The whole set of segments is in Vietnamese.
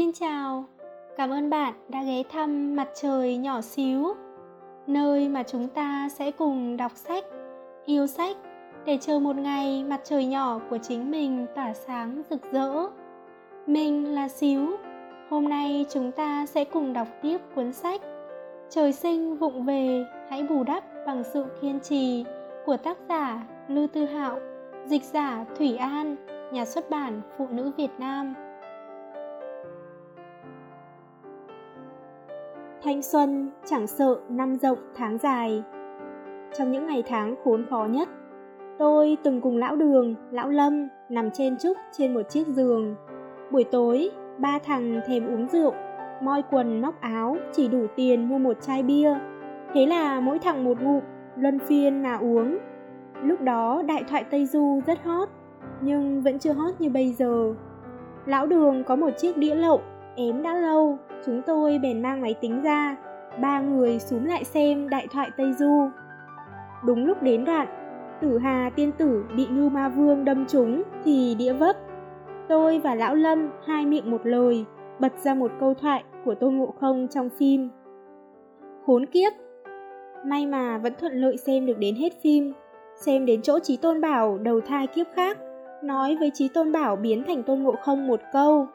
Xin chào, cảm ơn bạn đã ghé thăm mặt trời nhỏ xíu, nơi mà chúng ta sẽ cùng đọc sách, yêu sách để chờ một ngày mặt trời nhỏ của chính mình tỏa sáng rực rỡ. Mình là Xíu, hôm nay chúng ta sẽ cùng đọc tiếp cuốn sách Trời sinh vụng về, hãy bù đắp bằng sự kiên trì của tác giả Lưu Tư Hạo, dịch giả Thủy An, nhà xuất bản Phụ nữ Việt Nam. Thanh xuân chẳng sợ năm rộng tháng dài. Trong những ngày tháng khốn khó nhất, tôi từng cùng lão Đường, lão Lâm nằm trên trúc trên một chiếc giường. Buổi tối, ba thằng thèm uống rượu, moi quần móc áo chỉ đủ tiền mua một chai bia. Thế là mỗi thằng một ngụm, luân phiên mà uống. Lúc đó đại thoại Tây Du rất hot, nhưng vẫn chưa hot như bây giờ. Lão Đường có một chiếc đĩa lậu, ém đã lâu, chúng tôi bèn mang máy tính ra, ba người xuống lại xem đại thoại Tây Du. Đúng lúc đến đoạn, tử hà tiên tử bị Ngưu Ma Vương đâm trúng thì đĩa vấp. Tôi và Lão Lâm hai miệng một lời, bật ra một câu thoại của Tôn Ngộ Không trong phim. Khốn kiếp! May mà vẫn thuận lợi xem được đến hết phim, xem đến chỗ Trí Tôn Bảo đầu thai kiếp khác, nói với Trí Tôn Bảo biến thành Tôn Ngộ Không một câu.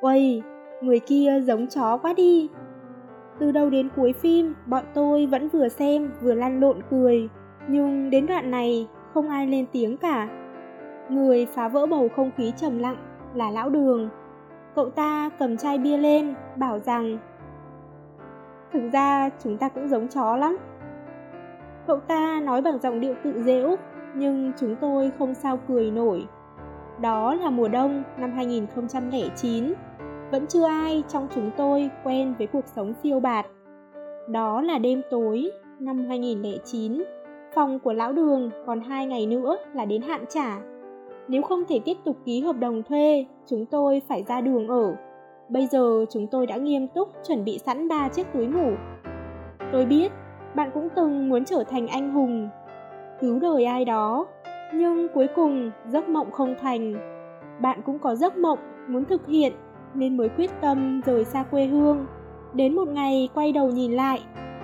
Uầy, người kia giống chó quá đi. Từ đầu đến cuối phim, bọn tôi vẫn vừa xem vừa lăn lộn cười, nhưng đến đoạn này không ai lên tiếng cả. Người phá vỡ bầu không khí trầm lặng là lão đường. Cậu ta cầm chai bia lên, bảo rằng Thực ra chúng ta cũng giống chó lắm. Cậu ta nói bằng giọng điệu tự dễu, nhưng chúng tôi không sao cười nổi. Đó là mùa đông năm 2009 vẫn chưa ai trong chúng tôi quen với cuộc sống siêu bạt. Đó là đêm tối năm 2009, phòng của lão đường còn hai ngày nữa là đến hạn trả. Nếu không thể tiếp tục ký hợp đồng thuê, chúng tôi phải ra đường ở. Bây giờ chúng tôi đã nghiêm túc chuẩn bị sẵn ba chiếc túi ngủ. Tôi biết, bạn cũng từng muốn trở thành anh hùng, cứu đời ai đó, nhưng cuối cùng giấc mộng không thành. Bạn cũng có giấc mộng muốn thực hiện nên mới quyết tâm rời xa quê hương. Đến một ngày quay đầu nhìn lại,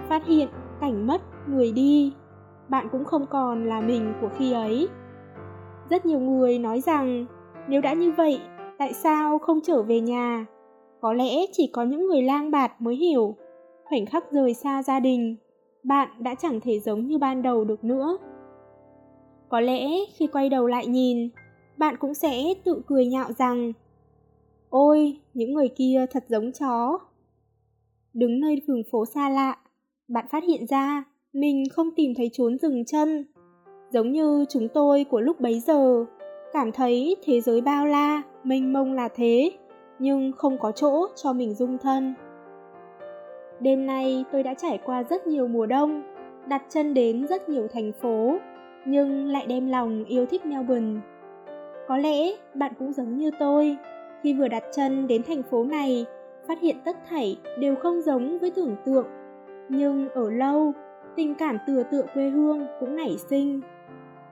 phát hiện cảnh mất, người đi. Bạn cũng không còn là mình của khi ấy. Rất nhiều người nói rằng nếu đã như vậy, tại sao không trở về nhà? Có lẽ chỉ có những người lang bạt mới hiểu. Khoảnh khắc rời xa gia đình, bạn đã chẳng thể giống như ban đầu được nữa. Có lẽ khi quay đầu lại nhìn, bạn cũng sẽ tự cười nhạo rằng Ôi, những người kia thật giống chó. Đứng nơi đường phố xa lạ, bạn phát hiện ra mình không tìm thấy chốn dừng chân. Giống như chúng tôi của lúc bấy giờ, cảm thấy thế giới bao la, mênh mông là thế, nhưng không có chỗ cho mình dung thân. Đêm nay tôi đã trải qua rất nhiều mùa đông, đặt chân đến rất nhiều thành phố, nhưng lại đem lòng yêu thích Melbourne. Có lẽ bạn cũng giống như tôi, khi vừa đặt chân đến thành phố này, phát hiện tất thảy đều không giống với tưởng tượng. Nhưng ở lâu, tình cảm tựa tựa quê hương cũng nảy sinh.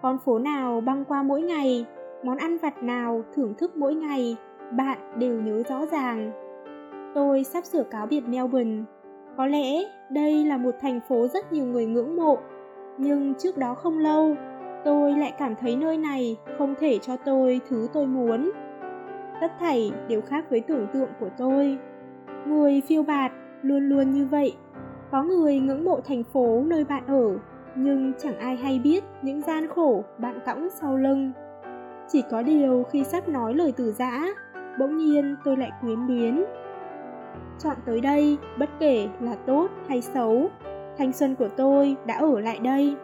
Con phố nào băng qua mỗi ngày, món ăn vặt nào thưởng thức mỗi ngày, bạn đều nhớ rõ ràng. Tôi sắp sửa cáo biệt Melbourne. Có lẽ đây là một thành phố rất nhiều người ngưỡng mộ, nhưng trước đó không lâu, tôi lại cảm thấy nơi này không thể cho tôi thứ tôi muốn tất thảy đều khác với tưởng tượng của tôi. Người phiêu bạt luôn luôn như vậy. Có người ngưỡng mộ thành phố nơi bạn ở, nhưng chẳng ai hay biết những gian khổ bạn cõng sau lưng. Chỉ có điều khi sắp nói lời từ giã, bỗng nhiên tôi lại quyến luyến. Chọn tới đây, bất kể là tốt hay xấu, thanh xuân của tôi đã ở lại đây.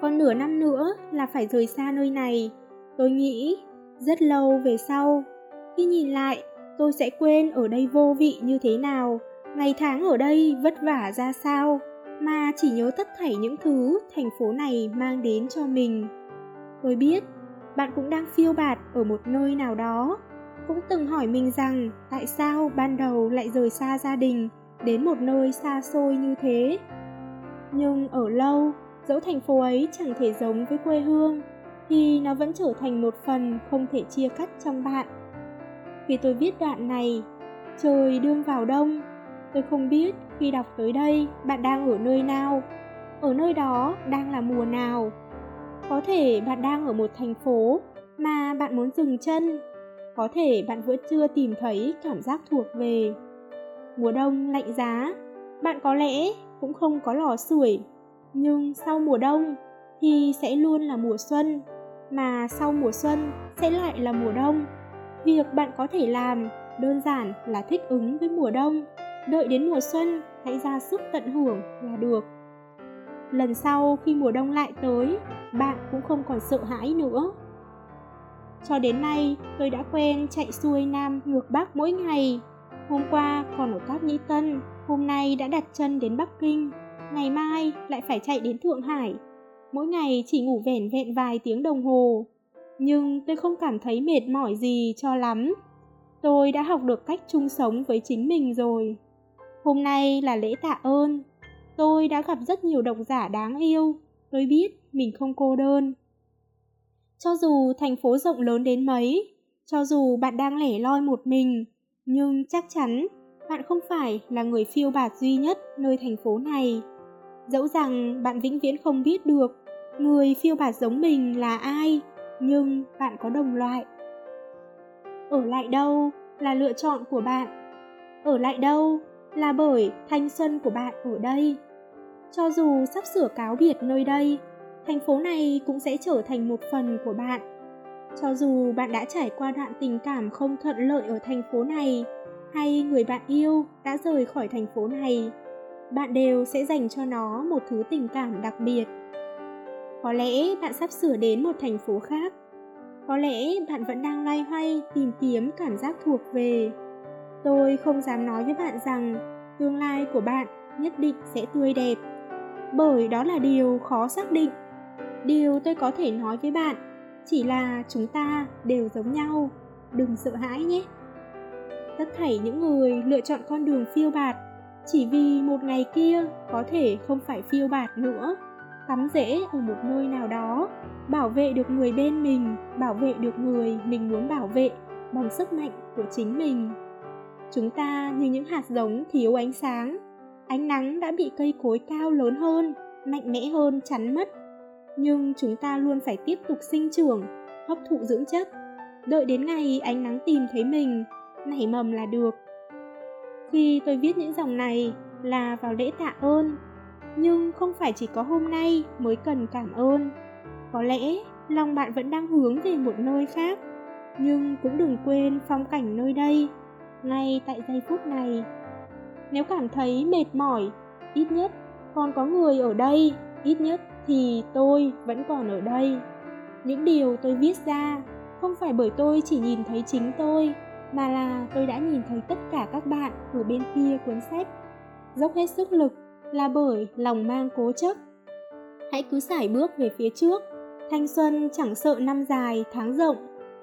Còn nửa năm nữa là phải rời xa nơi này, tôi nghĩ rất lâu về sau, khi nhìn lại, tôi sẽ quên ở đây vô vị như thế nào, ngày tháng ở đây vất vả ra sao, mà chỉ nhớ tất thảy những thứ thành phố này mang đến cho mình. Tôi biết, bạn cũng đang phiêu bạt ở một nơi nào đó, cũng từng hỏi mình rằng tại sao ban đầu lại rời xa gia đình đến một nơi xa xôi như thế. Nhưng ở lâu, dẫu thành phố ấy chẳng thể giống với quê hương, thì nó vẫn trở thành một phần không thể chia cắt trong bạn. vì tôi viết đoạn này. Trời đương vào đông. Tôi không biết khi đọc tới đây bạn đang ở nơi nào. Ở nơi đó đang là mùa nào. Có thể bạn đang ở một thành phố mà bạn muốn dừng chân. Có thể bạn vẫn chưa tìm thấy cảm giác thuộc về. Mùa đông lạnh giá, bạn có lẽ cũng không có lò sưởi. Nhưng sau mùa đông thì sẽ luôn là mùa xuân, mà sau mùa xuân sẽ lại là mùa đông. Việc bạn có thể làm đơn giản là thích ứng với mùa đông, đợi đến mùa xuân hãy ra sức tận hưởng là được. Lần sau khi mùa đông lại tới, bạn cũng không còn sợ hãi nữa. Cho đến nay, tôi đã quen chạy xuôi Nam ngược Bắc mỗi ngày. Hôm qua còn ở Cát Nhĩ Tân, hôm nay đã đặt chân đến Bắc Kinh, ngày mai lại phải chạy đến Thượng Hải. Mỗi ngày chỉ ngủ vẻn vẹn vài tiếng đồng hồ. Nhưng tôi không cảm thấy mệt mỏi gì cho lắm. Tôi đã học được cách chung sống với chính mình rồi. Hôm nay là lễ tạ ơn. Tôi đã gặp rất nhiều độc giả đáng yêu. Tôi biết mình không cô đơn. Cho dù thành phố rộng lớn đến mấy, cho dù bạn đang lẻ loi một mình, nhưng chắc chắn bạn không phải là người phiêu bạt duy nhất nơi thành phố này. Dẫu rằng bạn vĩnh viễn không biết được người phiêu bạt giống mình là ai, nhưng bạn có đồng loại. Ở lại đâu là lựa chọn của bạn. Ở lại đâu là bởi thanh xuân của bạn ở đây. Cho dù sắp sửa cáo biệt nơi đây, thành phố này cũng sẽ trở thành một phần của bạn. Cho dù bạn đã trải qua đoạn tình cảm không thuận lợi ở thành phố này, hay người bạn yêu đã rời khỏi thành phố này, bạn đều sẽ dành cho nó một thứ tình cảm đặc biệt. Có lẽ bạn sắp sửa đến một thành phố khác. Có lẽ bạn vẫn đang loay hoay tìm kiếm cảm giác thuộc về. Tôi không dám nói với bạn rằng tương lai của bạn nhất định sẽ tươi đẹp, bởi đó là điều khó xác định điều tôi có thể nói với bạn chỉ là chúng ta đều giống nhau đừng sợ hãi nhé tất thảy những người lựa chọn con đường phiêu bạt chỉ vì một ngày kia có thể không phải phiêu bạt nữa cắm rễ ở một nơi nào đó. Bảo vệ được người bên mình, bảo vệ được người mình muốn bảo vệ bằng sức mạnh của chính mình. Chúng ta như những hạt giống thiếu ánh sáng. Ánh nắng đã bị cây cối cao lớn hơn, mạnh mẽ hơn chắn mất. Nhưng chúng ta luôn phải tiếp tục sinh trưởng, hấp thụ dưỡng chất. Đợi đến ngày ánh nắng tìm thấy mình, nảy mầm là được. Khi tôi viết những dòng này là vào lễ tạ ơn nhưng không phải chỉ có hôm nay mới cần cảm ơn. Có lẽ lòng bạn vẫn đang hướng về một nơi khác, nhưng cũng đừng quên phong cảnh nơi đây, ngay tại giây phút này. Nếu cảm thấy mệt mỏi, ít nhất còn có người ở đây, ít nhất thì tôi vẫn còn ở đây. Những điều tôi viết ra không phải bởi tôi chỉ nhìn thấy chính tôi, mà là tôi đã nhìn thấy tất cả các bạn ở bên kia cuốn sách. Dốc hết sức lực là bởi lòng mang cố chấp hãy cứ sải bước về phía trước thanh xuân chẳng sợ năm dài tháng rộng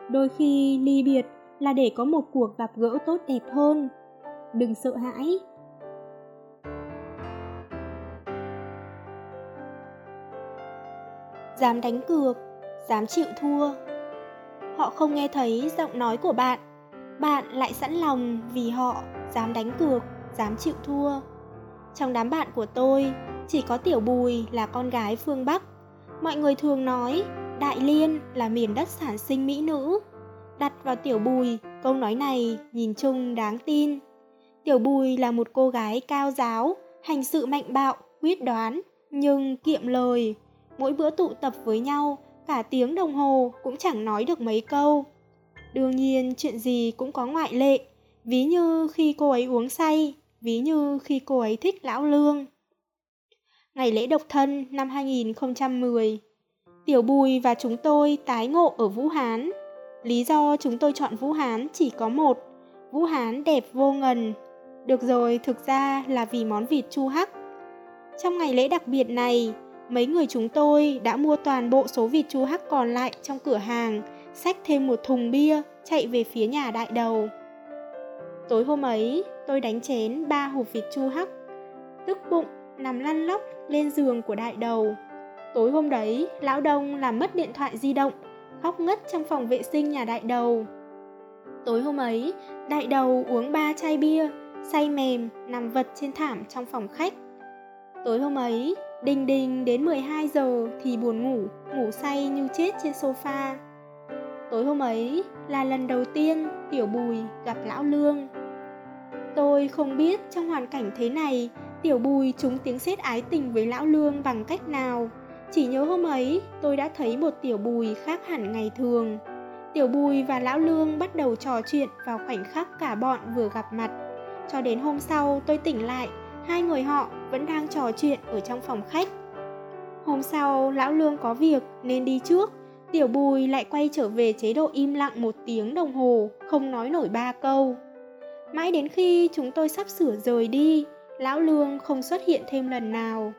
đôi khi ly biệt là để có một cuộc gặp gỡ tốt đẹp hơn đừng sợ hãi dám đánh cược, dám chịu thua. Họ không nghe thấy giọng nói của bạn, bạn lại sẵn lòng vì họ dám đánh cược, dám chịu thua. Trong đám bạn của tôi, chỉ có Tiểu Bùi là con gái phương Bắc. Mọi người thường nói Đại Liên là miền đất sản sinh mỹ nữ. Đặt vào Tiểu Bùi, câu nói này nhìn chung đáng tin. Tiểu Bùi là một cô gái cao giáo, hành sự mạnh bạo, quyết đoán, nhưng kiệm lời, mỗi bữa tụ tập với nhau cả tiếng đồng hồ cũng chẳng nói được mấy câu đương nhiên chuyện gì cũng có ngoại lệ ví như khi cô ấy uống say ví như khi cô ấy thích lão lương ngày lễ độc thân năm 2010 Tiểu Bùi và chúng tôi tái ngộ ở Vũ Hán. Lý do chúng tôi chọn Vũ Hán chỉ có một, Vũ Hán đẹp vô ngần. Được rồi, thực ra là vì món vịt chu hắc. Trong ngày lễ đặc biệt này, Mấy người chúng tôi đã mua toàn bộ số vịt chu Hắc còn lại trong cửa hàng, xách thêm một thùng bia, chạy về phía nhà đại đầu. Tối hôm ấy, tôi đánh chén ba hộp vịt chu hắc, tức bụng, nằm lăn lóc lên giường của đại đầu. Tối hôm đấy, lão đông làm mất điện thoại di động, khóc ngất trong phòng vệ sinh nhà đại đầu. Tối hôm ấy, đại đầu uống ba chai bia, say mềm, nằm vật trên thảm trong phòng khách. Tối hôm ấy, đình đình đến 12 giờ thì buồn ngủ, ngủ say như chết trên sofa. Tối hôm ấy là lần đầu tiên Tiểu Bùi gặp Lão Lương. Tôi không biết trong hoàn cảnh thế này, Tiểu Bùi trúng tiếng sét ái tình với Lão Lương bằng cách nào. Chỉ nhớ hôm ấy, tôi đã thấy một Tiểu Bùi khác hẳn ngày thường. Tiểu Bùi và Lão Lương bắt đầu trò chuyện vào khoảnh khắc cả bọn vừa gặp mặt. Cho đến hôm sau tôi tỉnh lại, hai người họ vẫn đang trò chuyện ở trong phòng khách. Hôm sau, Lão Lương có việc nên đi trước, Tiểu Bùi lại quay trở về chế độ im lặng một tiếng đồng hồ, không nói nổi ba câu. Mãi đến khi chúng tôi sắp sửa rời đi, Lão Lương không xuất hiện thêm lần nào.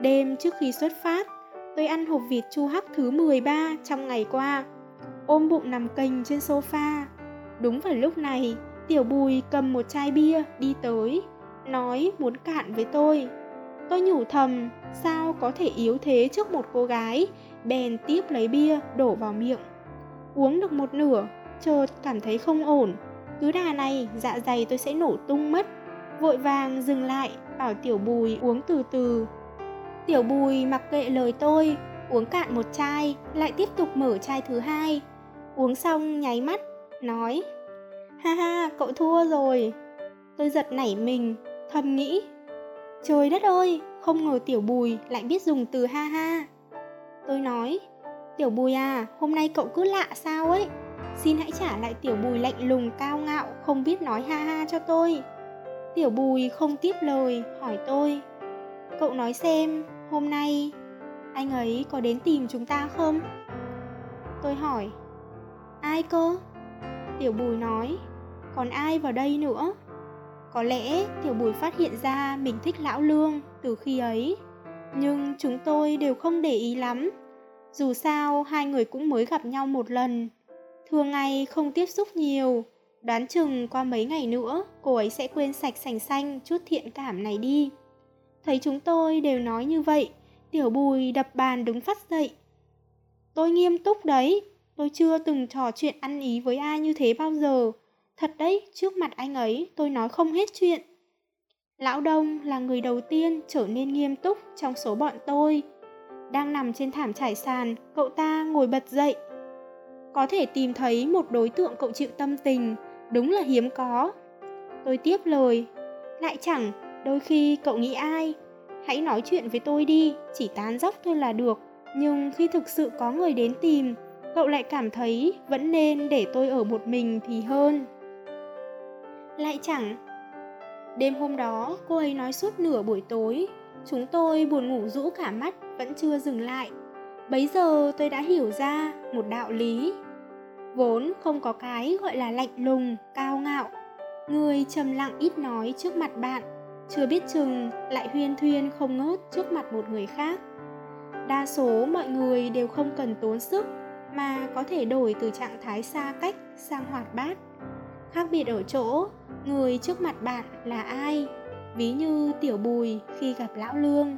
Đêm trước khi xuất phát, tôi ăn hộp vịt chu hắc thứ 13 trong ngày qua, ôm bụng nằm cành trên sofa. Đúng vào lúc này, Tiểu Bùi cầm một chai bia đi tới, nói muốn cạn với tôi. Tôi nhủ thầm, sao có thể yếu thế trước một cô gái, bèn tiếp lấy bia đổ vào miệng. Uống được một nửa, chợt cảm thấy không ổn. Cứ đà này, dạ dày tôi sẽ nổ tung mất. Vội vàng dừng lại, bảo Tiểu Bùi uống từ từ. Tiểu Bùi mặc kệ lời tôi, uống cạn một chai, lại tiếp tục mở chai thứ hai. Uống xong nháy mắt, nói Ha ha, cậu thua rồi. Tôi giật nảy mình, thầm nghĩ Trời đất ơi, không ngờ Tiểu Bùi lại biết dùng từ ha ha. Tôi nói, Tiểu Bùi à, hôm nay cậu cứ lạ sao ấy. Xin hãy trả lại Tiểu Bùi lạnh lùng cao ngạo, không biết nói ha ha cho tôi. Tiểu Bùi không tiếp lời, hỏi tôi. Cậu nói xem, hôm nay anh ấy có đến tìm chúng ta không? Tôi hỏi, ai cơ? Tiểu Bùi nói, còn ai vào đây nữa? Có lẽ Tiểu Bùi phát hiện ra mình thích Lão Lương từ khi ấy, nhưng chúng tôi đều không để ý lắm. Dù sao, hai người cũng mới gặp nhau một lần. Thường ngày không tiếp xúc nhiều, đoán chừng qua mấy ngày nữa cô ấy sẽ quên sạch sành xanh chút thiện cảm này đi. Thấy chúng tôi đều nói như vậy, Tiểu Bùi đập bàn đứng phát dậy. Tôi nghiêm túc đấy, tôi chưa từng trò chuyện ăn ý với ai như thế bao giờ. Thật đấy, trước mặt anh ấy tôi nói không hết chuyện. Lão Đông là người đầu tiên trở nên nghiêm túc trong số bọn tôi. Đang nằm trên thảm trải sàn, cậu ta ngồi bật dậy. Có thể tìm thấy một đối tượng cậu chịu tâm tình, đúng là hiếm có. Tôi tiếp lời, lại chẳng, đôi khi cậu nghĩ ai, hãy nói chuyện với tôi đi, chỉ tán dốc thôi là được. Nhưng khi thực sự có người đến tìm, cậu lại cảm thấy vẫn nên để tôi ở một mình thì hơn. Lại chẳng Đêm hôm đó cô ấy nói suốt nửa buổi tối. Chúng tôi buồn ngủ rũ cả mắt Vẫn chưa dừng lại. Bấy giờ tôi đã hiểu ra một đạo lý. Vốn không có cái gọi là lạnh lùng, cao ngạo. Người trầm lặng ít nói trước mặt bạn Chưa biết chừng lại huyên thuyên không ngớt trước mặt một người khác. Đa số mọi người đều không cần tốn sức Mà có thể đổi từ trạng thái xa cách sang hoạt bát. Khác biệt ở chỗ người trước mặt bạn là ai? Ví như tiểu bùi khi gặp lão lương.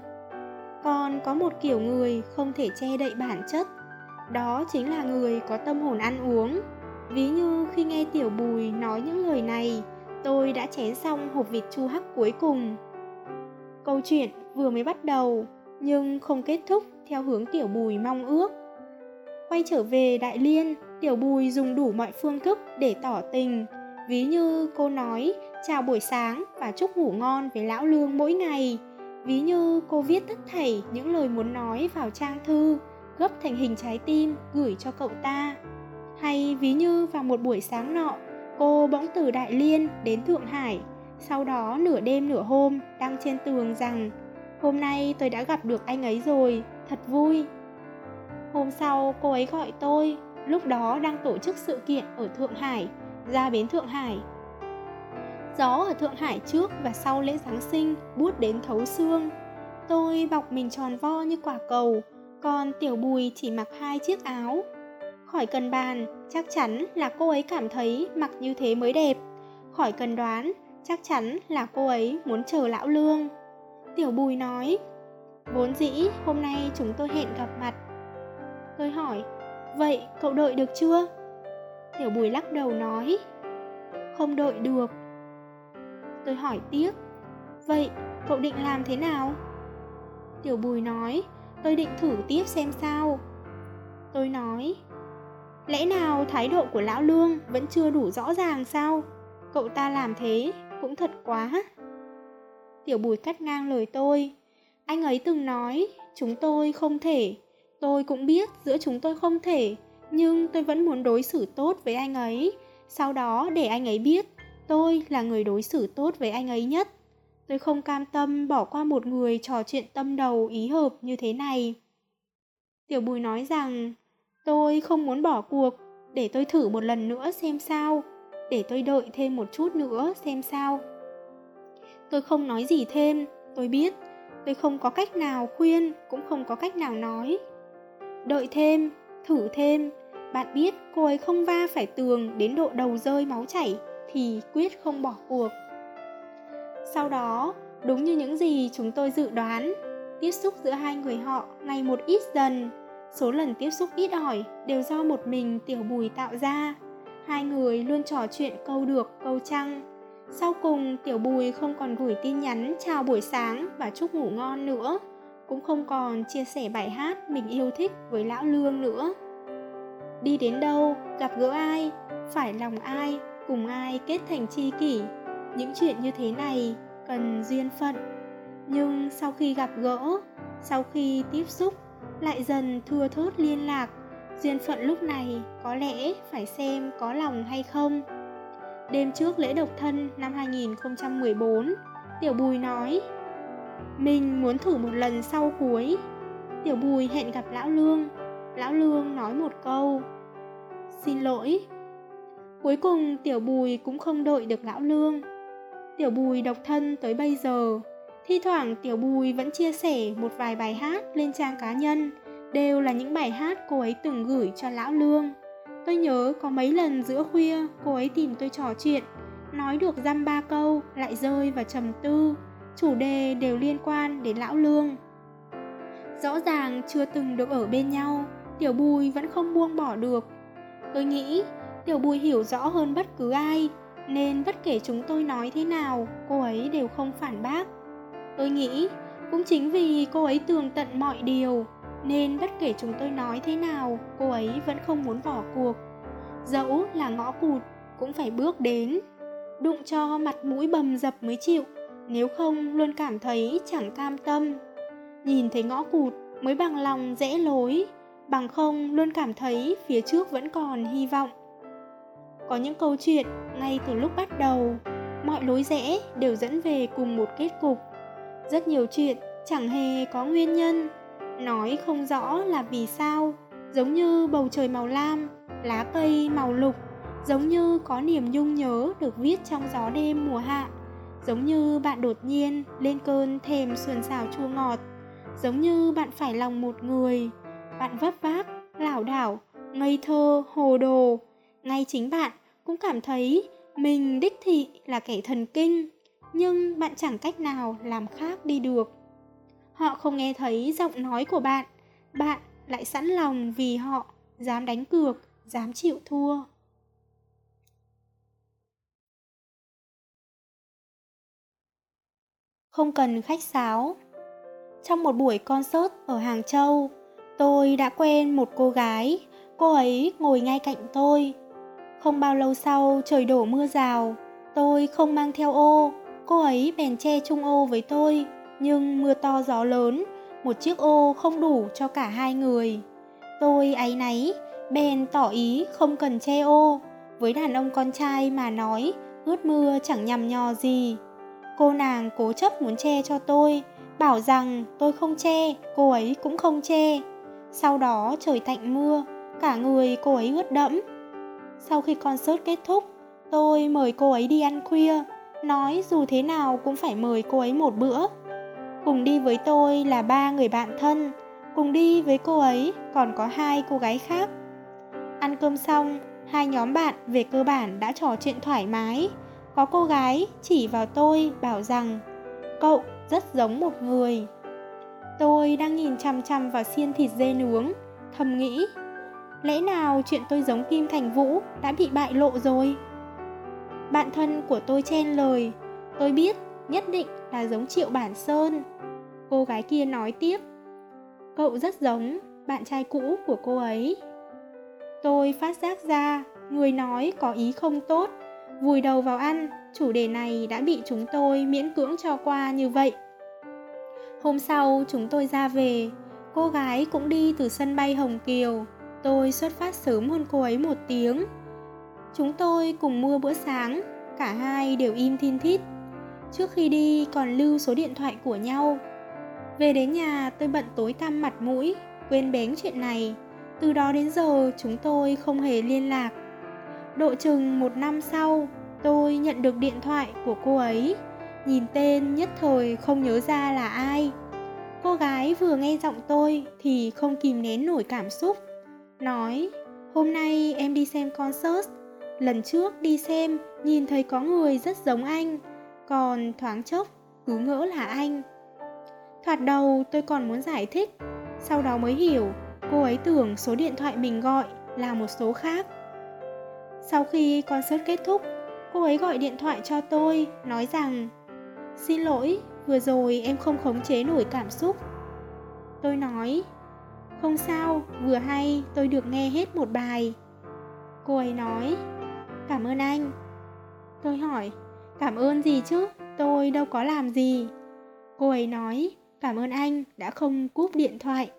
Còn có một kiểu người không thể che đậy bản chất. Đó chính là người có tâm hồn ăn uống. Ví như khi nghe tiểu bùi nói những lời này, tôi đã chén xong hộp vịt chu hắc cuối cùng. Câu chuyện vừa mới bắt đầu, nhưng không kết thúc theo hướng tiểu bùi mong ước. Quay trở về đại liên, tiểu bùi dùng đủ mọi phương thức để tỏ tình. Ví như cô nói chào buổi sáng và chúc ngủ ngon với lão lương mỗi ngày. Ví như cô viết tất thảy những lời muốn nói vào trang thư, gấp thành hình trái tim gửi cho cậu ta. Hay ví như vào một buổi sáng nọ, cô bỗng từ Đại Liên đến Thượng Hải, sau đó nửa đêm nửa hôm đăng trên tường rằng Hôm nay tôi đã gặp được anh ấy rồi, thật vui. Hôm sau cô ấy gọi tôi, lúc đó đang tổ chức sự kiện ở Thượng Hải ra bến Thượng Hải. Gió ở Thượng Hải trước và sau lễ Giáng sinh bút đến thấu xương. Tôi bọc mình tròn vo như quả cầu, còn Tiểu Bùi chỉ mặc hai chiếc áo. Khỏi cần bàn, chắc chắn là cô ấy cảm thấy mặc như thế mới đẹp. Khỏi cần đoán, chắc chắn là cô ấy muốn chờ lão lương. Tiểu Bùi nói, vốn dĩ hôm nay chúng tôi hẹn gặp mặt. Tôi hỏi, vậy cậu đợi được chưa? Tiểu Bùi lắc đầu nói. Không đợi được. Tôi hỏi tiếp. Vậy, cậu định làm thế nào? Tiểu Bùi nói, Tôi định thử tiếp xem sao. Tôi nói, Lẽ nào thái độ của Lão Lương vẫn chưa đủ rõ ràng sao? Cậu ta làm thế cũng thật quá. Tiểu Bùi cắt ngang lời tôi. Anh ấy từng nói, Chúng tôi không thể. Tôi cũng biết giữa chúng tôi không thể. Nhưng tôi vẫn muốn đối xử tốt với anh ấy. Sau đó để anh ấy biết Tôi là người đối xử tốt với anh ấy nhất. Tôi không cam tâm bỏ qua một người trò chuyện tâm đầu ý hợp như thế này. Tiểu Bùi nói rằng Tôi không muốn bỏ cuộc. Để tôi thử một lần nữa xem sao. Để tôi đợi thêm một chút nữa xem sao. Tôi không nói gì thêm. Tôi biết Tôi không có cách nào khuyên Cũng không có cách nào nói. Đợi thêm, thử thêm bạn biết cô ấy không va phải tường Đến độ đầu rơi máu chảy Thì quyết không bỏ cuộc. Sau đó, Đúng như những gì chúng tôi dự đoán, Tiếp xúc giữa hai người họ ngày một ít dần. Số lần tiếp xúc ít ỏi đều do một mình tiểu bùi tạo ra. Hai người luôn trò chuyện câu được, câu trăng Sau cùng, tiểu bùi không còn gửi tin nhắn chào buổi sáng và chúc ngủ ngon nữa, Cũng không còn chia sẻ bài hát mình yêu thích với lão lương nữa. Đi đến đâu, gặp gỡ ai, phải lòng ai, cùng ai kết thành tri kỷ. Những chuyện như thế này cần duyên phận. Nhưng sau khi gặp gỡ, sau khi tiếp xúc lại dần thưa thớt liên lạc. Duyên phận lúc này có lẽ phải xem có lòng hay không. Đêm trước lễ độc thân năm 2014 tiểu bùi nói mình muốn thử một lần sau cuối. Tiểu bùi hẹn gặp lão lương lão lương nói một câu. Xin lỗi. Cuối cùng tiểu bùi cũng không đợi được lão lương. Tiểu bùi độc thân tới bây giờ. Thi thoảng Tiểu Bùi vẫn chia sẻ một vài bài hát lên trang cá nhân, đều là những bài hát cô ấy từng gửi cho Lão Lương. Tôi nhớ có mấy lần giữa khuya cô ấy tìm tôi trò chuyện, nói được dăm ba câu lại rơi vào trầm tư, chủ đề đều liên quan đến Lão Lương. Rõ ràng chưa từng được ở bên nhau, Tiểu Bùi vẫn không buông bỏ được. Tôi nghĩ Tiểu Bùi hiểu rõ hơn bất cứ ai, nên bất kể chúng tôi nói thế nào, cô ấy đều không phản bác. Tôi nghĩ cũng chính vì cô ấy tường tận mọi điều nên bất kể chúng tôi nói thế nào cô ấy vẫn không muốn bỏ cuộc. Dẫu là ngõ cụt cũng phải bước đến đụng cho mặt mũi bầm dập mới chịu nếu không luôn cảm thấy chẳng cam tâm. Nhìn thấy ngõ cụt mới bằng lòng dễ lối bằng không, luôn cảm thấy phía trước vẫn còn hy vọng. Có những câu chuyện, ngay từ lúc bắt đầu, mọi lối rẽ đều dẫn về cùng một kết cục. Rất nhiều chuyện chẳng hề có nguyên nhân, nói không rõ là vì sao, giống như bầu trời màu lam, lá cây màu lục, giống như có niềm nhung nhớ được viết trong gió đêm mùa hạ, giống như bạn đột nhiên lên cơn thèm sườn xào chua ngọt, giống như bạn phải lòng một người bạn vấp váp, lảo đảo, ngây thơ, hồ đồ. Ngay chính bạn cũng cảm thấy mình đích thị là kẻ thần kinh, nhưng bạn chẳng cách nào làm khác đi được. Họ không nghe thấy giọng nói của bạn bạn lại sẵn lòng vì họ dám đánh cược, dám chịu thua. Không cần khách sáo. Trong một buổi concert ở hàng châu tôi đã quen một cô gái. Cô ấy ngồi ngay cạnh tôi. Không bao lâu sau, trời đổ mưa rào. Tôi không mang theo ô. Cô ấy bèn che chung ô với tôi. Nhưng mưa to gió lớn, một chiếc ô không đủ cho cả hai người. Tôi áy náy, bèn tỏ ý không cần che ô. Với đàn ông con trai mà nói, ướt mưa chẳng nhằm nhò gì. Cô nàng cố chấp muốn che cho tôi, bảo rằng tôi không che, cô ấy cũng không che sau đó trời tạnh mưa, cả người cô ấy ướt đẫm. Sau khi concert kết thúc, tôi mời cô ấy đi ăn khuya. Nói dù thế nào cũng phải mời cô ấy một bữa. Cùng đi với tôi là ba người bạn thân. Cùng đi với cô ấy còn có hai cô gái khác. Ăn cơm xong, hai nhóm bạn về cơ bản đã trò chuyện thoải mái. Có cô gái chỉ vào tôi bảo rằng, cậu rất giống một người tôi đang nhìn chằm chằm vào xiên thịt dê nướng thầm nghĩ Lẽ nào chuyện tôi giống Kim Thành Vũ đã bị bại lộ rồi? Bạn thân của tôi chen lời, tôi biết nhất định là giống Triệu Bản Sơn. Cô gái kia nói tiếp, cậu rất giống bạn trai cũ của cô ấy. Tôi phát giác ra, người nói có ý không tốt, vùi đầu vào ăn, chủ đề này đã bị chúng tôi miễn cưỡng cho qua như vậy. Hôm sau chúng tôi ra về, cô gái cũng đi từ sân bay Hồng Kiều. Tôi xuất phát sớm hơn cô ấy một tiếng. Chúng tôi cùng mua bữa sáng, cả hai đều im thiên thít. Trước khi đi còn lưu số điện thoại của nhau. Về đến nhà tôi bận tối tăm mặt mũi, quên bén chuyện này. Từ đó đến giờ chúng tôi không hề liên lạc. Độ chừng một năm sau, tôi nhận được điện thoại của cô ấy nhìn tên nhất thời không nhớ ra là ai. Cô gái vừa nghe giọng tôi thì không kìm nén nổi cảm xúc. Nói, hôm nay em đi xem concert. Lần trước đi xem, nhìn thấy có người rất giống anh. Còn thoáng chốc, cứ ngỡ là anh. Thoạt đầu tôi còn muốn giải thích, sau đó mới hiểu cô ấy tưởng số điện thoại mình gọi là một số khác. Sau khi concert kết thúc, cô ấy gọi điện thoại cho tôi, nói rằng Xin lỗi, vừa rồi em không khống chế nổi cảm xúc. Tôi nói, không sao, vừa hay tôi được nghe hết một bài. Cô ấy nói, cảm ơn anh. Tôi hỏi, cảm ơn gì chứ, tôi đâu có làm gì. Cô ấy nói, cảm ơn anh đã không cúp điện thoại.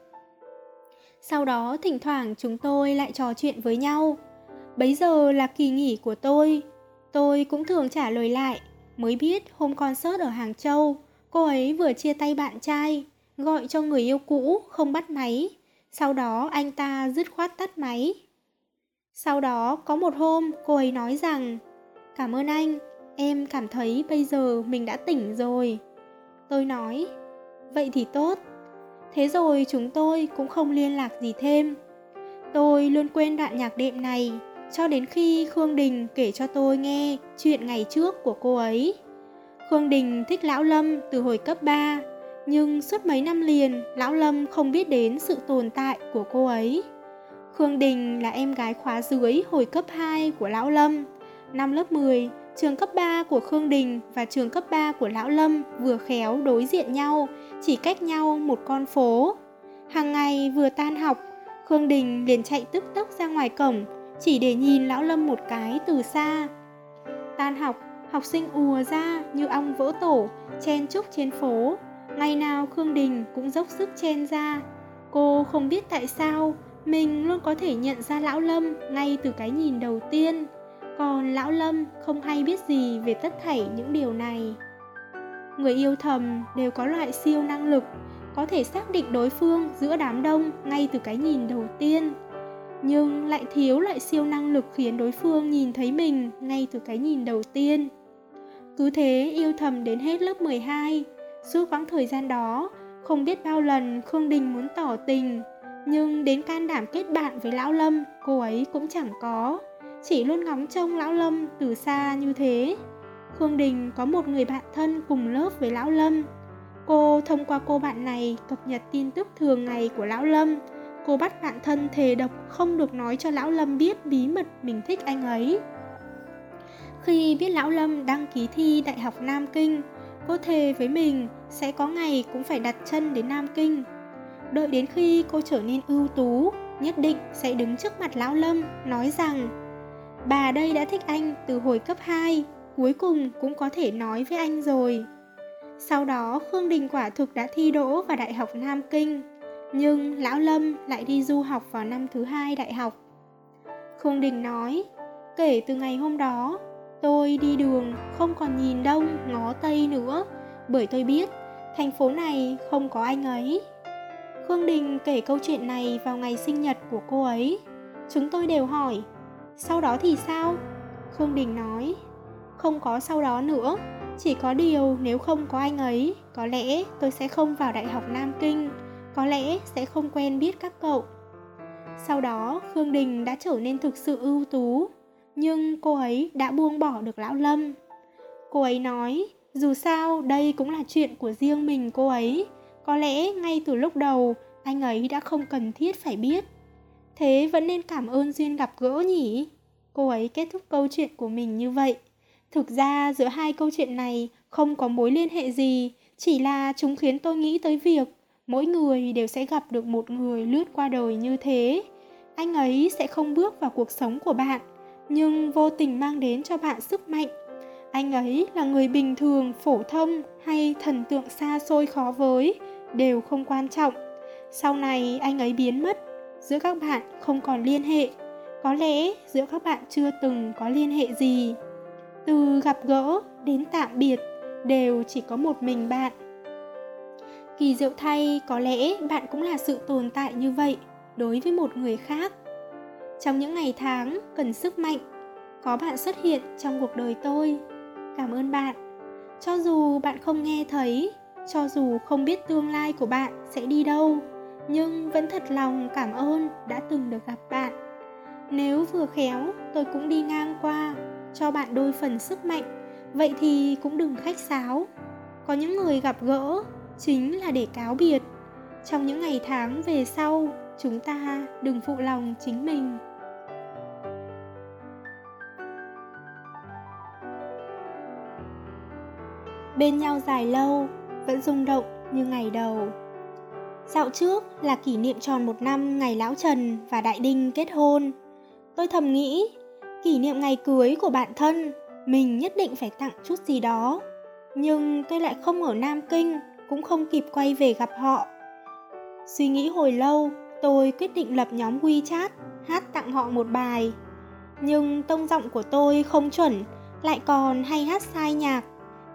Sau đó thỉnh thoảng chúng tôi lại trò chuyện với nhau. Bấy giờ là kỳ nghỉ của tôi. Tôi cũng thường trả lời lại Mới biết hôm concert ở Hàng Châu, cô ấy vừa chia tay bạn trai, gọi cho người yêu cũ không bắt máy. Sau đó anh ta dứt khoát tắt máy. Sau đó có một hôm cô ấy nói rằng Cảm ơn anh, em cảm thấy bây giờ mình đã tỉnh rồi. Tôi nói, vậy thì tốt. Thế rồi chúng tôi cũng không liên lạc gì thêm. Tôi luôn quên đoạn nhạc đệm này cho đến khi Khương Đình kể cho tôi nghe chuyện ngày trước của cô ấy. Khương Đình thích Lão Lâm từ hồi cấp 3, nhưng suốt mấy năm liền Lão Lâm không biết đến sự tồn tại của cô ấy. Khương Đình là em gái khóa dưới hồi cấp 2 của Lão Lâm. Năm lớp 10, trường cấp 3 của Khương Đình và trường cấp 3 của Lão Lâm vừa khéo đối diện nhau, chỉ cách nhau một con phố. Hàng ngày vừa tan học, Khương Đình liền chạy tức tốc ra ngoài cổng, chỉ để nhìn lão Lâm một cái từ xa. Tan học, học sinh ùa ra như ong vỡ tổ, chen chúc trên phố. Ngày nào Khương Đình cũng dốc sức chen ra. Cô không biết tại sao mình luôn có thể nhận ra lão Lâm ngay từ cái nhìn đầu tiên. Còn lão Lâm không hay biết gì về tất thảy những điều này. Người yêu thầm đều có loại siêu năng lực, có thể xác định đối phương giữa đám đông ngay từ cái nhìn đầu tiên nhưng lại thiếu loại siêu năng lực khiến đối phương nhìn thấy mình ngay từ cái nhìn đầu tiên. Cứ thế yêu thầm đến hết lớp 12, suốt quãng thời gian đó, không biết bao lần Khương Đình muốn tỏ tình, nhưng đến can đảm kết bạn với Lão Lâm, cô ấy cũng chẳng có, chỉ luôn ngóng trông Lão Lâm từ xa như thế. Khương Đình có một người bạn thân cùng lớp với Lão Lâm. Cô thông qua cô bạn này cập nhật tin tức thường ngày của Lão Lâm, Cô bắt bạn thân thề độc không được nói cho Lão Lâm biết bí mật mình thích anh ấy. Khi biết Lão Lâm đăng ký thi Đại học Nam Kinh, cô thề với mình sẽ có ngày cũng phải đặt chân đến Nam Kinh. Đợi đến khi cô trở nên ưu tú, nhất định sẽ đứng trước mặt Lão Lâm nói rằng Bà đây đã thích anh từ hồi cấp 2, cuối cùng cũng có thể nói với anh rồi. Sau đó Khương Đình quả thực đã thi đỗ vào Đại học Nam Kinh nhưng Lão Lâm lại đi du học vào năm thứ hai đại học. Khương Đình nói, kể từ ngày hôm đó, tôi đi đường không còn nhìn đông ngó tây nữa, bởi tôi biết thành phố này không có anh ấy. Khương Đình kể câu chuyện này vào ngày sinh nhật của cô ấy. Chúng tôi đều hỏi, sau đó thì sao? Khương Đình nói, không có sau đó nữa, chỉ có điều nếu không có anh ấy, có lẽ tôi sẽ không vào Đại học Nam Kinh có lẽ sẽ không quen biết các cậu. Sau đó, Khương Đình đã trở nên thực sự ưu tú, nhưng cô ấy đã buông bỏ được Lão Lâm. Cô ấy nói, dù sao đây cũng là chuyện của riêng mình cô ấy, có lẽ ngay từ lúc đầu anh ấy đã không cần thiết phải biết. thế vẫn nên cảm ơn duyên gặp gỡ nhỉ? Cô ấy kết thúc câu chuyện của mình như vậy. Thực ra giữa hai câu chuyện này không có mối liên hệ gì, chỉ là chúng khiến tôi nghĩ tới việc mỗi người đều sẽ gặp được một người lướt qua đời như thế. Anh ấy sẽ không bước vào cuộc sống của bạn, nhưng vô tình mang đến cho bạn sức mạnh. Anh ấy là người bình thường, phổ thông hay thần tượng xa xôi khó với, đều không quan trọng. Sau này anh ấy biến mất, giữa các bạn không còn liên hệ. Có lẽ giữa các bạn chưa từng có liên hệ gì. Từ gặp gỡ đến tạm biệt đều chỉ có một mình bạn. Kỳ diệu thay, có lẽ bạn cũng là sự tồn tại như vậy đối với một người khác. Trong những ngày tháng cần sức mạnh, có bạn xuất hiện trong cuộc đời tôi. Cảm ơn bạn. Cho dù bạn không nghe thấy, cho dù không biết tương lai của bạn sẽ đi đâu, nhưng vẫn thật lòng cảm ơn đã từng được gặp bạn. Nếu vừa khéo, tôi cũng đi ngang qua, cho bạn đôi phần sức mạnh, vậy thì cũng đừng khách sáo. Có những người gặp gỡ chính là để cáo biệt. Trong những ngày tháng về sau, chúng ta đừng phụ lòng chính mình. Bên nhau dài lâu, vẫn rung động như ngày đầu. Dạo trước là kỷ niệm tròn một năm ngày Lão Trần và Đại Đinh kết hôn. Tôi thầm nghĩ, kỷ niệm ngày cưới của bạn thân, mình nhất định phải tặng chút gì đó. Nhưng tôi lại không ở Nam Kinh, cũng không kịp quay về gặp họ. Suy nghĩ hồi lâu, tôi quyết định lập nhóm WeChat, hát tặng họ một bài. Nhưng tông giọng của tôi không chuẩn, lại còn hay hát sai nhạc.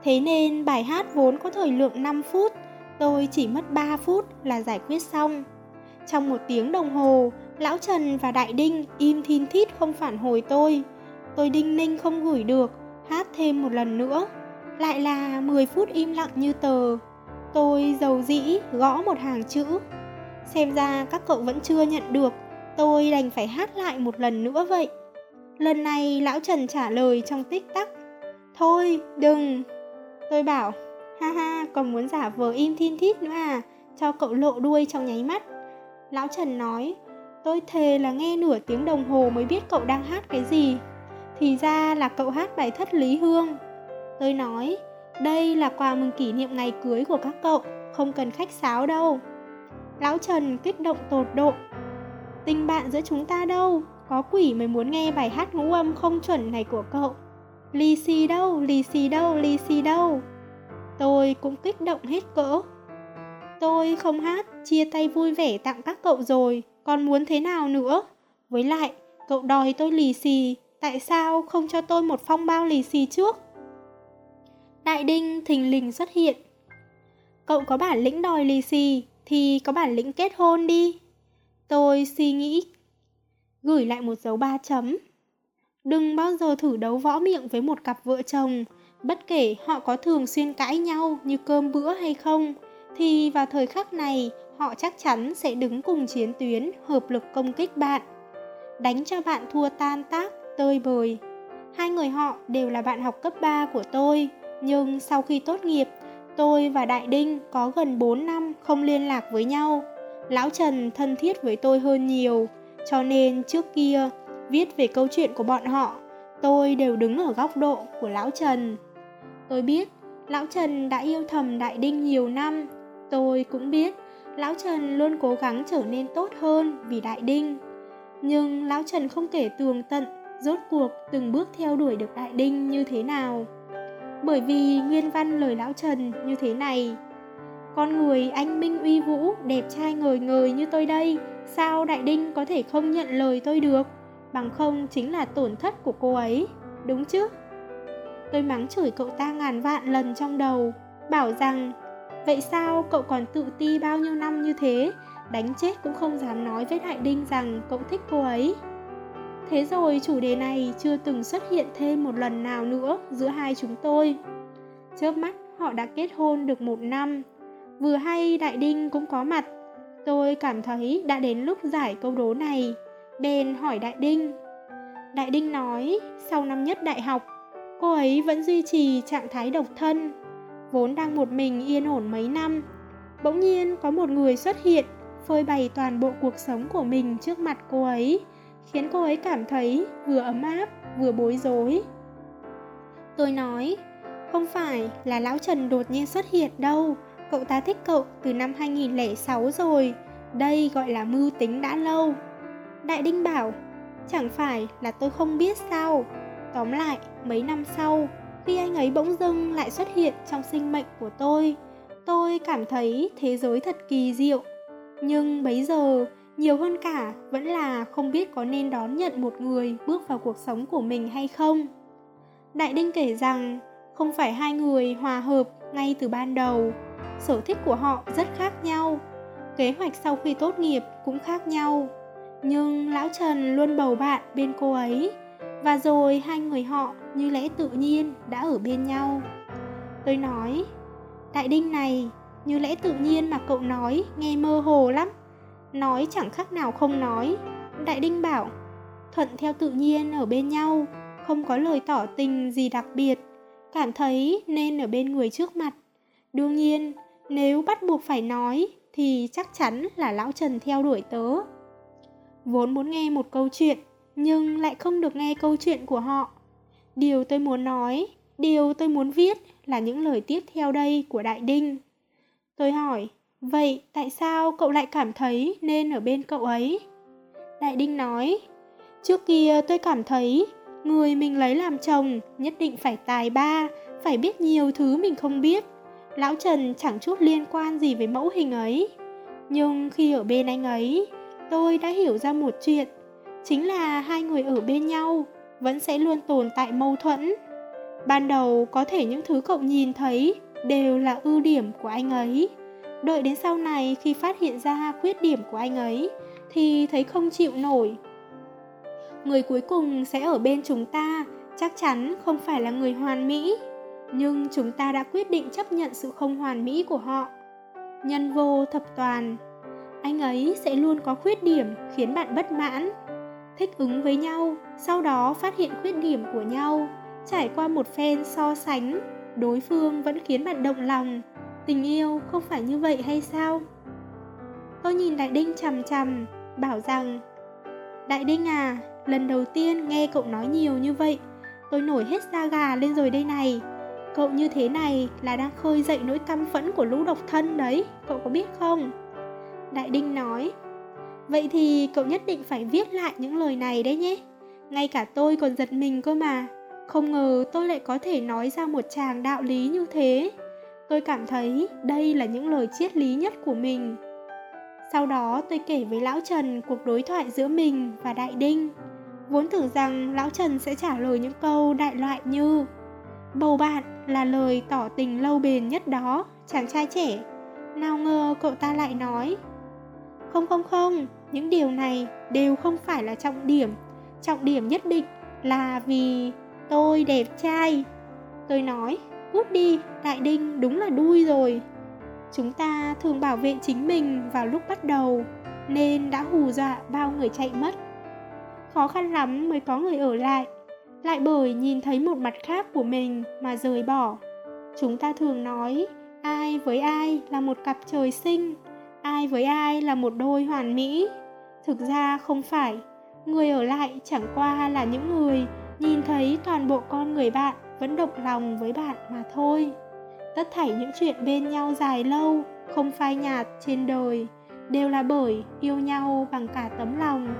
Thế nên bài hát vốn có thời lượng 5 phút, tôi chỉ mất 3 phút là giải quyết xong. Trong một tiếng đồng hồ, Lão Trần và Đại Đinh im thin thít không phản hồi tôi. Tôi đinh ninh không gửi được, hát thêm một lần nữa. Lại là 10 phút im lặng như tờ. Tôi dầu dĩ gõ một hàng chữ. Xem ra các cậu vẫn chưa nhận được, tôi đành phải hát lại một lần nữa vậy. Lần này Lão Trần trả lời trong tích tắc. Thôi, đừng. Tôi bảo, ha ha, còn muốn giả vờ im thiên thít nữa à, cho cậu lộ đuôi trong nháy mắt. Lão Trần nói, tôi thề là nghe nửa tiếng đồng hồ mới biết cậu đang hát cái gì. Thì ra là cậu hát bài thất Lý Hương. Tôi nói, đây là quà mừng kỷ niệm ngày cưới của các cậu, không cần khách sáo đâu. Lão Trần kích động tột độ. Tình bạn giữa chúng ta đâu, có quỷ mới muốn nghe bài hát ngũ âm không chuẩn này của cậu. Lì xì đâu, lì xì đâu, lì xì đâu. Tôi cũng kích động hết cỡ. Tôi không hát, chia tay vui vẻ tặng các cậu rồi, còn muốn thế nào nữa? Với lại, cậu đòi tôi lì xì, tại sao không cho tôi một phong bao lì xì trước? Đại Đinh thình lình xuất hiện. Cậu có bản lĩnh đòi lì xì thì có bản lĩnh kết hôn đi. Tôi suy nghĩ, gửi lại một dấu ba chấm. Đừng bao giờ thử đấu võ miệng với một cặp vợ chồng, bất kể họ có thường xuyên cãi nhau như cơm bữa hay không, thì vào thời khắc này họ chắc chắn sẽ đứng cùng chiến tuyến hợp lực công kích bạn. Đánh cho bạn thua tan tác, tơi bời. Hai người họ đều là bạn học cấp 3 của tôi, nhưng sau khi tốt nghiệp, tôi và Đại Đinh có gần 4 năm không liên lạc với nhau. Lão Trần thân thiết với tôi hơn nhiều, cho nên trước kia viết về câu chuyện của bọn họ, tôi đều đứng ở góc độ của Lão Trần. Tôi biết Lão Trần đã yêu thầm Đại Đinh nhiều năm, tôi cũng biết Lão Trần luôn cố gắng trở nên tốt hơn vì Đại Đinh. Nhưng Lão Trần không kể tường tận rốt cuộc từng bước theo đuổi được Đại Đinh như thế nào bởi vì nguyên văn lời lão Trần như thế này. Con người anh minh uy vũ, đẹp trai ngời ngời như tôi đây, sao Đại Đinh có thể không nhận lời tôi được? Bằng không chính là tổn thất của cô ấy, đúng chứ? Tôi mắng chửi cậu ta ngàn vạn lần trong đầu, bảo rằng Vậy sao cậu còn tự ti bao nhiêu năm như thế, đánh chết cũng không dám nói với Đại Đinh rằng cậu thích cô ấy? Thế rồi chủ đề này chưa từng xuất hiện thêm một lần nào nữa giữa hai chúng tôi. Chớp mắt họ đã kết hôn được một năm. Vừa hay Đại Đinh cũng có mặt. Tôi cảm thấy đã đến lúc giải câu đố này. Bèn hỏi Đại Đinh. Đại Đinh nói, sau năm nhất đại học, cô ấy vẫn duy trì trạng thái độc thân. Vốn đang một mình yên ổn mấy năm. Bỗng nhiên có một người xuất hiện, phơi bày toàn bộ cuộc sống của mình trước mặt cô ấy khiến cô ấy cảm thấy vừa ấm áp vừa bối rối. Tôi nói không phải là lão Trần đột nhiên xuất hiện đâu Cậu ta thích cậu từ năm 2006 rồi Đây gọi là mưu tính đã lâu. Đại Đinh bảo Chẳng phải là tôi không biết sao? Tóm lại, mấy năm sau Khi anh ấy bỗng dưng lại xuất hiện trong sinh mệnh của tôi Tôi cảm thấy thế giới thật kỳ diệu. Nhưng bấy giờ nhiều hơn cả vẫn là không biết có nên đón nhận một người bước vào cuộc sống của mình hay không. Đại Đinh kể rằng không phải hai người hòa hợp ngay từ ban đầu, sở thích của họ rất khác nhau, kế hoạch sau khi tốt nghiệp cũng khác nhau. Nhưng lão Trần luôn bầu bạn bên cô ấy, và rồi hai người họ như lẽ tự nhiên đã ở bên nhau. Tôi nói, Đại Đinh này, như lẽ tự nhiên mà cậu nói nghe mơ hồ lắm nói chẳng khác nào không nói. Đại đinh bảo, thuận theo tự nhiên ở bên nhau, không có lời tỏ tình gì đặc biệt. Cảm thấy nên ở bên người trước mặt. Đương nhiên, nếu bắt buộc phải nói, thì chắc chắn là lão trần theo đuổi tớ. Vốn muốn nghe một câu chuyện, nhưng lại không được nghe câu chuyện của họ. Điều tôi muốn nói, điều tôi muốn viết là những lời tiếp theo đây của đại đinh. Tôi hỏi Vậy tại sao cậu lại cảm thấy nên ở bên cậu ấy? Đại Đinh nói, trước kia tôi cảm thấy người mình lấy làm chồng nhất định phải tài ba, phải biết nhiều thứ mình không biết. Lão Trần chẳng chút liên quan gì với mẫu hình ấy. Nhưng khi ở bên anh ấy, tôi đã hiểu ra một chuyện, chính là hai người ở bên nhau vẫn sẽ luôn tồn tại mâu thuẫn. Ban đầu có thể những thứ cậu nhìn thấy đều là ưu điểm của anh ấy Đợi đến sau này khi phát hiện ra khuyết điểm của anh ấy thì thấy không chịu nổi. Người cuối cùng sẽ ở bên chúng ta chắc chắn không phải là người hoàn mỹ, nhưng chúng ta đã quyết định chấp nhận sự không hoàn mỹ của họ. Nhân vô thập toàn, anh ấy sẽ luôn có khuyết điểm khiến bạn bất mãn. Thích ứng với nhau, sau đó phát hiện khuyết điểm của nhau, trải qua một phen so sánh, đối phương vẫn khiến bạn động lòng Tình yêu không phải như vậy hay sao? Tôi nhìn Đại Đinh chằm chằm, bảo rằng Đại Đinh à, lần đầu tiên nghe cậu nói nhiều như vậy Tôi nổi hết da gà lên rồi đây này Cậu như thế này là đang khơi dậy nỗi căm phẫn của lũ độc thân đấy Cậu có biết không? Đại Đinh nói Vậy thì cậu nhất định phải viết lại những lời này đấy nhé Ngay cả tôi còn giật mình cơ mà Không ngờ tôi lại có thể nói ra một chàng đạo lý như thế Tôi cảm thấy đây là những lời triết lý nhất của mình. Sau đó tôi kể với Lão Trần cuộc đối thoại giữa mình và Đại Đinh. Vốn tưởng rằng Lão Trần sẽ trả lời những câu đại loại như Bầu bạn là lời tỏ tình lâu bền nhất đó, chàng trai trẻ. Nào ngờ cậu ta lại nói Không không không, những điều này đều không phải là trọng điểm. Trọng điểm nhất định là vì tôi đẹp trai. Tôi nói Cút đi, Đại Đinh đúng là đuôi rồi. Chúng ta thường bảo vệ chính mình vào lúc bắt đầu Nên đã hù dọa bao người chạy mất. Khó khăn lắm mới có người ở lại Lại bởi nhìn thấy một mặt khác của mình mà rời bỏ. Chúng ta thường nói Ai với ai là một cặp trời sinh Ai với ai là một đôi hoàn mỹ. Thực ra không phải Người ở lại chẳng qua là những người Nhìn thấy toàn bộ con người bạn vẫn động lòng với bạn mà thôi. Tất thảy những chuyện bên nhau dài lâu, không phai nhạt trên đời, đều là bởi yêu nhau bằng cả tấm lòng.